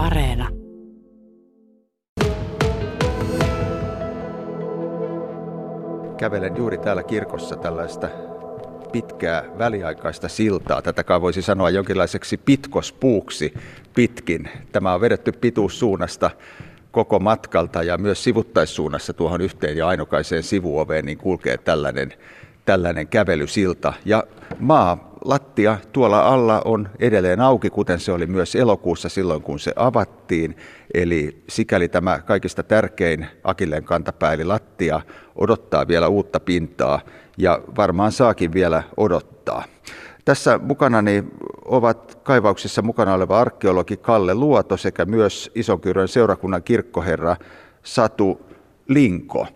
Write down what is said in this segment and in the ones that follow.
Areena. Kävelen juuri täällä kirkossa tällaista pitkää väliaikaista siltaa. Tätä voisi sanoa jonkinlaiseksi pitkospuuksi pitkin. Tämä on vedetty pituussuunnasta koko matkalta ja myös sivuttaissuunnassa tuohon yhteen ja ainokaiseen sivuoveen niin kulkee tällainen, tällainen kävelysilta. Ja maa, lattia tuolla alla on edelleen auki, kuten se oli myös elokuussa silloin, kun se avattiin. Eli sikäli tämä kaikista tärkein Akilleen kantapää, eli lattia, odottaa vielä uutta pintaa ja varmaan saakin vielä odottaa. Tässä mukanani ovat kaivauksissa mukana oleva arkeologi Kalle Luoto sekä myös Isonkyrön seurakunnan kirkkoherra Satu Linko.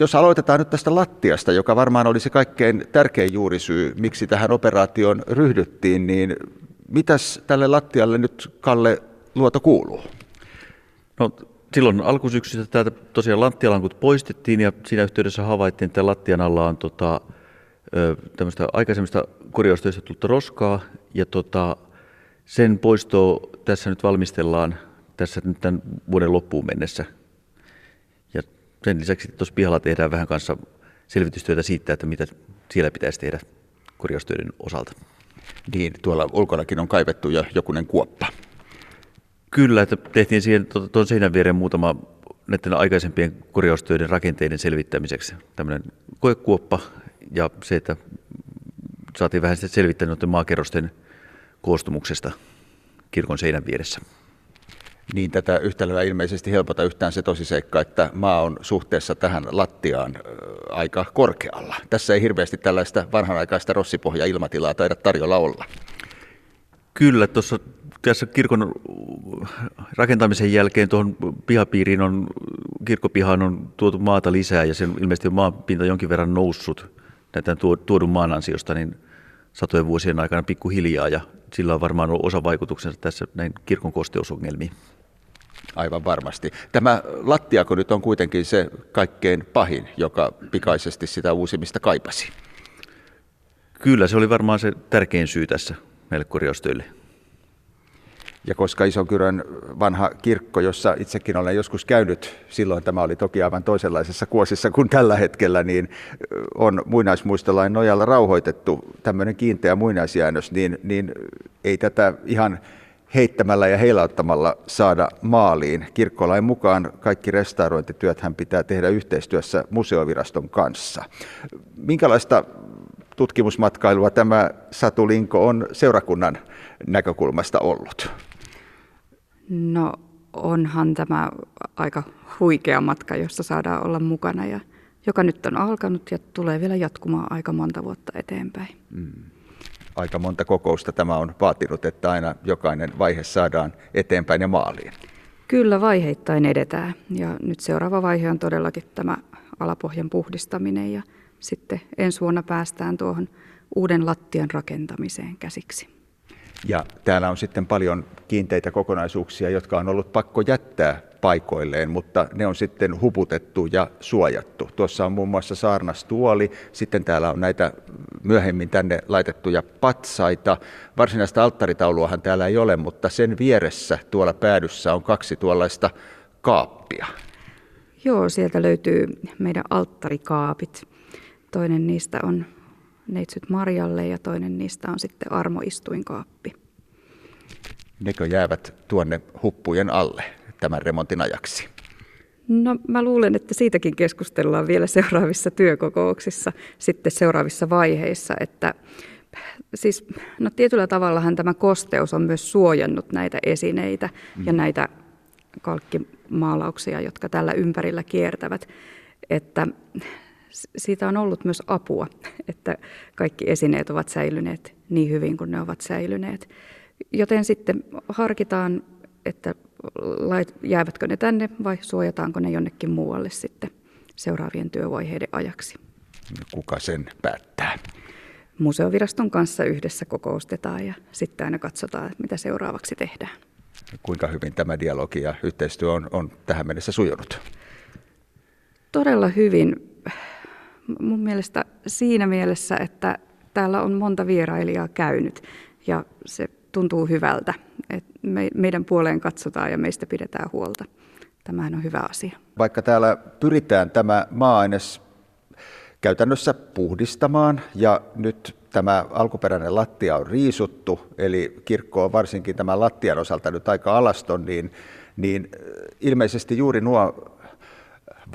Jos aloitetaan nyt tästä lattiasta, joka varmaan oli se kaikkein tärkein juurisyy, miksi tähän operaatioon ryhdyttiin, niin mitäs tälle lattialle nyt Kalle Luoto kuuluu? No, silloin alkusyksystä täältä tosiaan lattialankut poistettiin ja siinä yhteydessä havaittiin, että lattian alla on tota, tämmöistä aikaisemmista korjaustöistä tullut roskaa ja tota, sen poistoa tässä nyt valmistellaan tässä nyt tämän vuoden loppuun mennessä. Sen lisäksi tuossa pihalla tehdään vähän kanssa selvitystyötä siitä, että mitä siellä pitäisi tehdä korjaustöiden osalta. Niin, tuolla ulkonakin on kaivettu jo jokunen kuoppa. Kyllä, että tehtiin siihen tuon seinän viereen muutama näiden aikaisempien korjaustöiden rakenteiden selvittämiseksi tämmöinen koekuoppa ja se, että saatiin vähän selvittää noiden maakerrosten koostumuksesta kirkon seinän vieressä. Niin tätä yhtälöä ilmeisesti helpota yhtään se tosiseikka, että maa on suhteessa tähän lattiaan aika korkealla. Tässä ei hirveästi tällaista vanhanaikaista rossipohja-ilmatilaa taida tarjolla olla. Kyllä, tuossa tässä kirkon rakentamisen jälkeen tuohon pihapiiriin on, kirkkopihaan on tuotu maata lisää ja sen ilmeisesti on maapinta jonkin verran noussut näitä tuodun maan ansiosta niin satojen vuosien aikana pikkuhiljaa ja sillä on varmaan ollut osa vaikutuksensa tässä näin kirkon kosteusongelmiin. Aivan varmasti. Tämä lattiako nyt on kuitenkin se kaikkein pahin, joka pikaisesti sitä uusimista kaipasi. Kyllä, se oli varmaan se tärkein syy tässä meille korjaustöille. Ja koska Isonkyrön vanha kirkko, jossa itsekin olen joskus käynyt, silloin tämä oli toki aivan toisenlaisessa kuosissa kuin tällä hetkellä, niin on muinaismuistolain nojalla rauhoitettu tämmöinen kiinteä muinaisjäännös, niin, niin ei tätä ihan heittämällä ja heilauttamalla saada maaliin. Kirkkolain mukaan kaikki restaurointityöt hän pitää tehdä yhteistyössä museoviraston kanssa. Minkälaista tutkimusmatkailua tämä Satu Linko on seurakunnan näkökulmasta ollut? No onhan tämä aika huikea matka, jossa saadaan olla mukana ja joka nyt on alkanut ja tulee vielä jatkumaan aika monta vuotta eteenpäin. Mm. Aika monta kokousta tämä on vaatinut, että aina jokainen vaihe saadaan eteenpäin ja maaliin. Kyllä vaiheittain edetään ja nyt seuraava vaihe on todellakin tämä alapohjan puhdistaminen ja sitten ensi vuonna päästään tuohon uuden lattian rakentamiseen käsiksi. Ja täällä on sitten paljon kiinteitä kokonaisuuksia, jotka on ollut pakko jättää paikoilleen, mutta ne on sitten huputettu ja suojattu. Tuossa on muun muassa saarnastuoli, sitten täällä on näitä myöhemmin tänne laitettuja patsaita. Varsinaista alttaritauluahan täällä ei ole, mutta sen vieressä tuolla päädyssä on kaksi tuollaista kaappia. Joo, sieltä löytyy meidän alttarikaapit. Toinen niistä on neitsyt Marjalle ja toinen niistä on sitten armoistuinkaappi. Nekö jäävät tuonne huppujen alle tämän remontin ajaksi? No mä luulen, että siitäkin keskustellaan vielä seuraavissa työkokouksissa, sitten seuraavissa vaiheissa, että siis no tietyllä tavallahan tämä kosteus on myös suojannut näitä esineitä mm. ja näitä kalkkimaalauksia, jotka tällä ympärillä kiertävät, että siitä on ollut myös apua, että kaikki esineet ovat säilyneet niin hyvin kuin ne ovat säilyneet. Joten sitten harkitaan, että jäävätkö ne tänne vai suojataanko ne jonnekin muualle sitten seuraavien työvaiheiden ajaksi. Kuka sen päättää? Museoviraston kanssa yhdessä kokoustetaan ja sitten aina katsotaan, mitä seuraavaksi tehdään. Kuinka hyvin tämä dialogi ja yhteistyö on, on tähän mennessä sujunut? Todella hyvin mun mielestä siinä mielessä, että täällä on monta vierailijaa käynyt ja se tuntuu hyvältä. Et me, meidän puoleen katsotaan ja meistä pidetään huolta. Tämähän on hyvä asia. Vaikka täällä pyritään tämä maa-aines käytännössä puhdistamaan ja nyt tämä alkuperäinen lattia on riisuttu, eli kirkko on varsinkin tämän lattian osalta nyt aika alaston, niin, niin ilmeisesti juuri nuo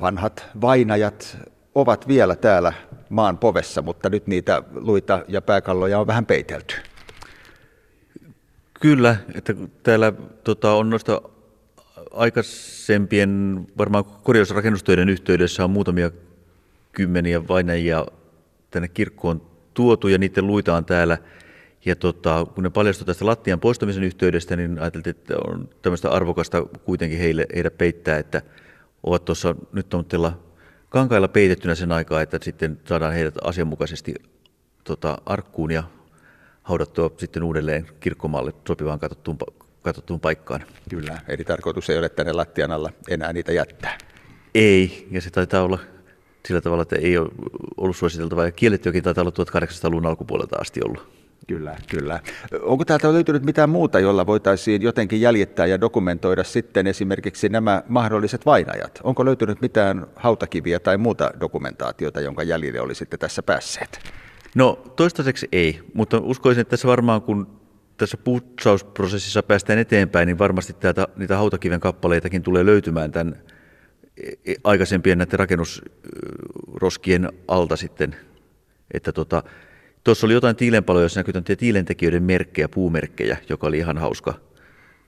vanhat vainajat ovat vielä täällä maan povessa, mutta nyt niitä luita ja pääkalloja on vähän peitelty. Kyllä, että täällä tota, on noista aikaisempien varmaan korjausrakennustöiden yhteydessä on muutamia kymmeniä vainajia tänne kirkkoon tuotu ja niiden luita on täällä. Ja tota, kun ne paljastui tästä lattian poistamisen yhteydestä, niin ajateltiin, että on tämmöistä arvokasta kuitenkin heille, heidän peittää, että ovat tuossa nyt on kankailla peitettynä sen aikaa, että sitten saadaan heidät asianmukaisesti tota, arkkuun ja haudattua sitten uudelleen kirkkomaalle sopivaan katsottuun, katsottuun paikkaan. Kyllä, eli tarkoitus ei ole tänne lattian alla enää niitä jättää. Ei, ja se taitaa olla sillä tavalla, että ei ole ollut suositeltavaa, ja kiellettyäkin taitaa olla 1800-luvun alkupuolelta asti ollut. Kyllä, kyllä. Onko täältä löytynyt mitään muuta, jolla voitaisiin jotenkin jäljittää ja dokumentoida sitten esimerkiksi nämä mahdolliset vainajat? Onko löytynyt mitään hautakiviä tai muuta dokumentaatiota, jonka jäljille olisitte tässä päässeet? No toistaiseksi ei, mutta uskoisin, että tässä varmaan kun tässä putsausprosessissa päästään eteenpäin, niin varmasti täältä, niitä hautakiven kappaleitakin tulee löytymään tämän e, e, aikaisempien näiden rakennusroskien alta sitten. Että tota, tuossa oli jotain tiilenpaloja, jossa näkyy tiilentekijöiden merkkejä, puumerkkejä, joka oli ihan hauska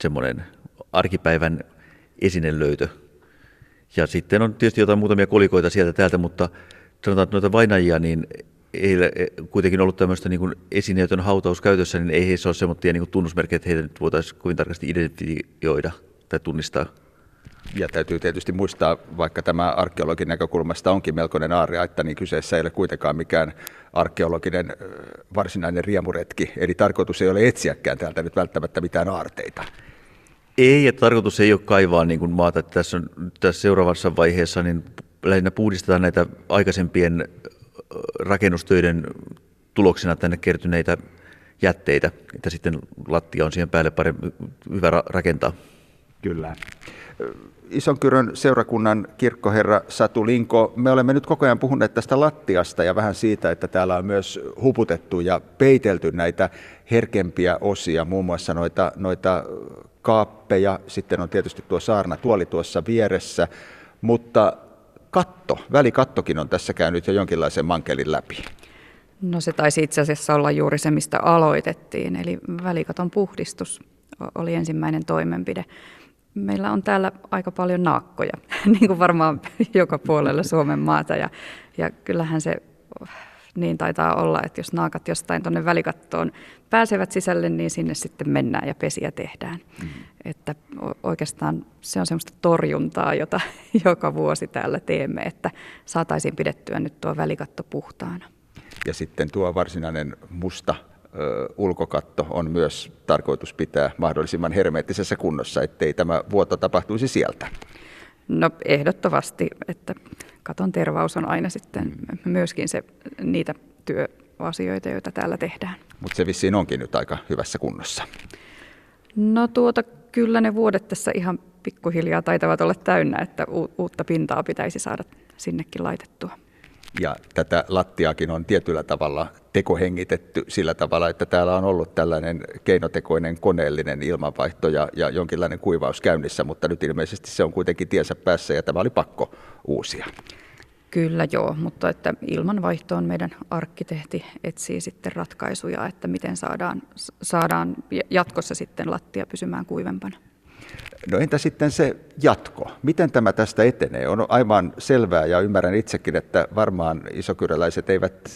semmoinen arkipäivän esinelöytö. Ja sitten on tietysti jotain muutamia kolikoita sieltä täältä, mutta sanotaan, että noita vainajia, niin heillä kuitenkin ollut tämmöistä niin kuin esineetön hautaus käytössä, niin ei heissä ole semmoisia niin tunnusmerkkejä, että heitä nyt voitaisiin kovin tarkasti identifioida tai tunnistaa. Ja täytyy tietysti muistaa, vaikka tämä arkeologin näkökulmasta onkin melkoinen aariaitta, niin kyseessä ei ole kuitenkaan mikään arkeologinen varsinainen riemuretki. Eli tarkoitus ei ole etsiäkään täältä nyt välttämättä mitään aarteita. Ei, että tarkoitus ei ole kaivaa niin kuin maata. Että tässä, on, tässä seuraavassa vaiheessa niin lähinnä puhdistetaan näitä aikaisempien rakennustöiden tuloksena tänne kertyneitä jätteitä, että sitten lattia on siihen päälle parempi, hyvä rakentaa. Kyllä. Isonkyrön seurakunnan kirkkoherra Satu Linko, me olemme nyt koko ajan puhuneet tästä lattiasta ja vähän siitä, että täällä on myös huputettu ja peitelty näitä herkempiä osia, muun muassa noita, noita kaappeja, sitten on tietysti tuo saarna tuoli tuossa vieressä, mutta katto, välikattokin on tässä käynyt jo jonkinlaisen mankelin läpi. No se taisi itse asiassa olla juuri se, mistä aloitettiin, eli välikaton puhdistus oli ensimmäinen toimenpide. Meillä on täällä aika paljon naakkoja, niin kuin varmaan joka puolella Suomen maata, ja, ja kyllähän se niin taitaa olla, että jos naakat jostain tuonne välikattoon pääsevät sisälle, niin sinne sitten mennään ja pesiä tehdään. Mm. Että oikeastaan se on semmoista torjuntaa, jota joka vuosi täällä teemme, että saataisiin pidettyä nyt tuo välikatto puhtaana. Ja sitten tuo varsinainen musta ulkokatto on myös tarkoitus pitää mahdollisimman hermeettisessä kunnossa, ettei tämä vuoto tapahtuisi sieltä. No ehdottomasti, että katon tervaus on aina sitten mm. myöskin se, niitä työasioita, joita täällä tehdään. Mutta se vissiin onkin nyt aika hyvässä kunnossa. No tuota, kyllä ne vuodet tässä ihan pikkuhiljaa taitavat olla täynnä, että uutta pintaa pitäisi saada sinnekin laitettua. Ja tätä lattiakin on tietyllä tavalla tekohengitetty sillä tavalla, että täällä on ollut tällainen keinotekoinen koneellinen ilmanvaihto ja, ja jonkinlainen kuivaus käynnissä, mutta nyt ilmeisesti se on kuitenkin tiensä päässä ja tämä oli pakko uusia. Kyllä joo, mutta että ilmanvaihtoon meidän arkkitehti etsii sitten ratkaisuja, että miten saadaan, saadaan jatkossa sitten lattia pysymään kuivempana. No entä sitten se jatko? Miten tämä tästä etenee? On aivan selvää ja ymmärrän itsekin, että varmaan isokyräläiset eivät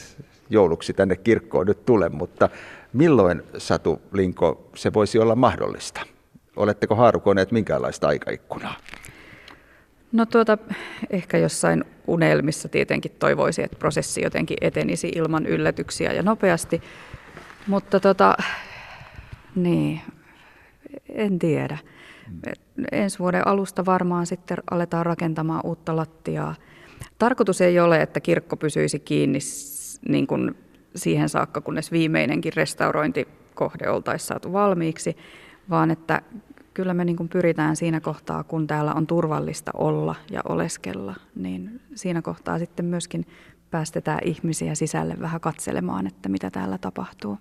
jouluksi tänne kirkkoon nyt tule, mutta milloin Satu Linko se voisi olla mahdollista? Oletteko haarukoneet minkäänlaista aikaikkunaa? No tuota, ehkä jossain unelmissa tietenkin toivoisi, että prosessi jotenkin etenisi ilman yllätyksiä ja nopeasti, mutta tota, niin, en tiedä. Ensi vuoden alusta varmaan sitten aletaan rakentamaan uutta lattiaa. Tarkoitus ei ole, että kirkko pysyisi kiinni niin kuin siihen saakka, kunnes viimeinenkin restaurointikohde oltaisiin saatu valmiiksi, vaan että kyllä me niin kuin pyritään siinä kohtaa, kun täällä on turvallista olla ja oleskella, niin siinä kohtaa sitten myöskin päästetään ihmisiä sisälle vähän katselemaan, että mitä täällä tapahtuu.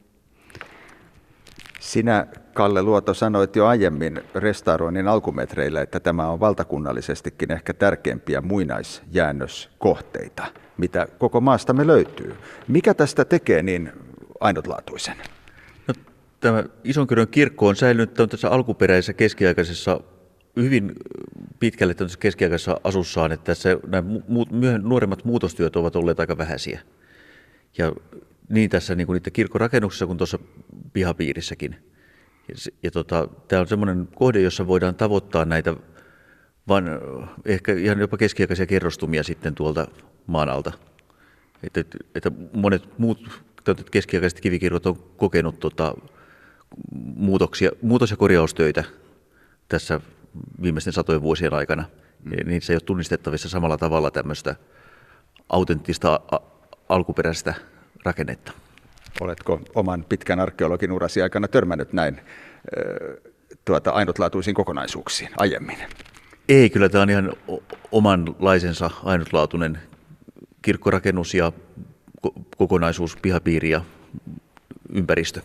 Sinä, Kalle Luoto, sanoit jo aiemmin restauroinnin alkumetreillä, että tämä on valtakunnallisestikin ehkä tärkeimpiä muinaisjäännöskohteita, mitä koko maastamme löytyy. Mikä tästä tekee niin ainutlaatuisen? No, tämä Isonkyrön kirkko on säilynyt tässä alkuperäisessä keskiaikaisessa hyvin pitkälle keskiaikaisessa asussaan, että tässä nämä mu- nuoremmat muutostyöt ovat olleet aika vähäisiä. Ja niin tässä niin kuin niiden kirkkorakennuksissa kuin tuossa pihapiirissäkin. Ja, ja tota, tämä on semmoinen kohde, jossa voidaan tavoittaa näitä vaan ehkä ihan jopa keskiaikaisia kerrostumia sitten tuolta maan alta. Että, että monet muut keskiaikaiset kivikirkot on kokenut tota, muutoksia, muutos- ja korjaustöitä tässä viimeisten satojen vuosien aikana. Mm. Niin se ei ole tunnistettavissa samalla tavalla tämmöistä autenttista alkuperäistä rakennetta. Oletko oman pitkän arkeologin urasi aikana törmännyt näin tuota, ainutlaatuisiin kokonaisuuksiin aiemmin? Ei, kyllä tämä on ihan omanlaisensa ainutlaatuinen kirkkorakennus ja kokonaisuus, pihapiiri ja ympäristö.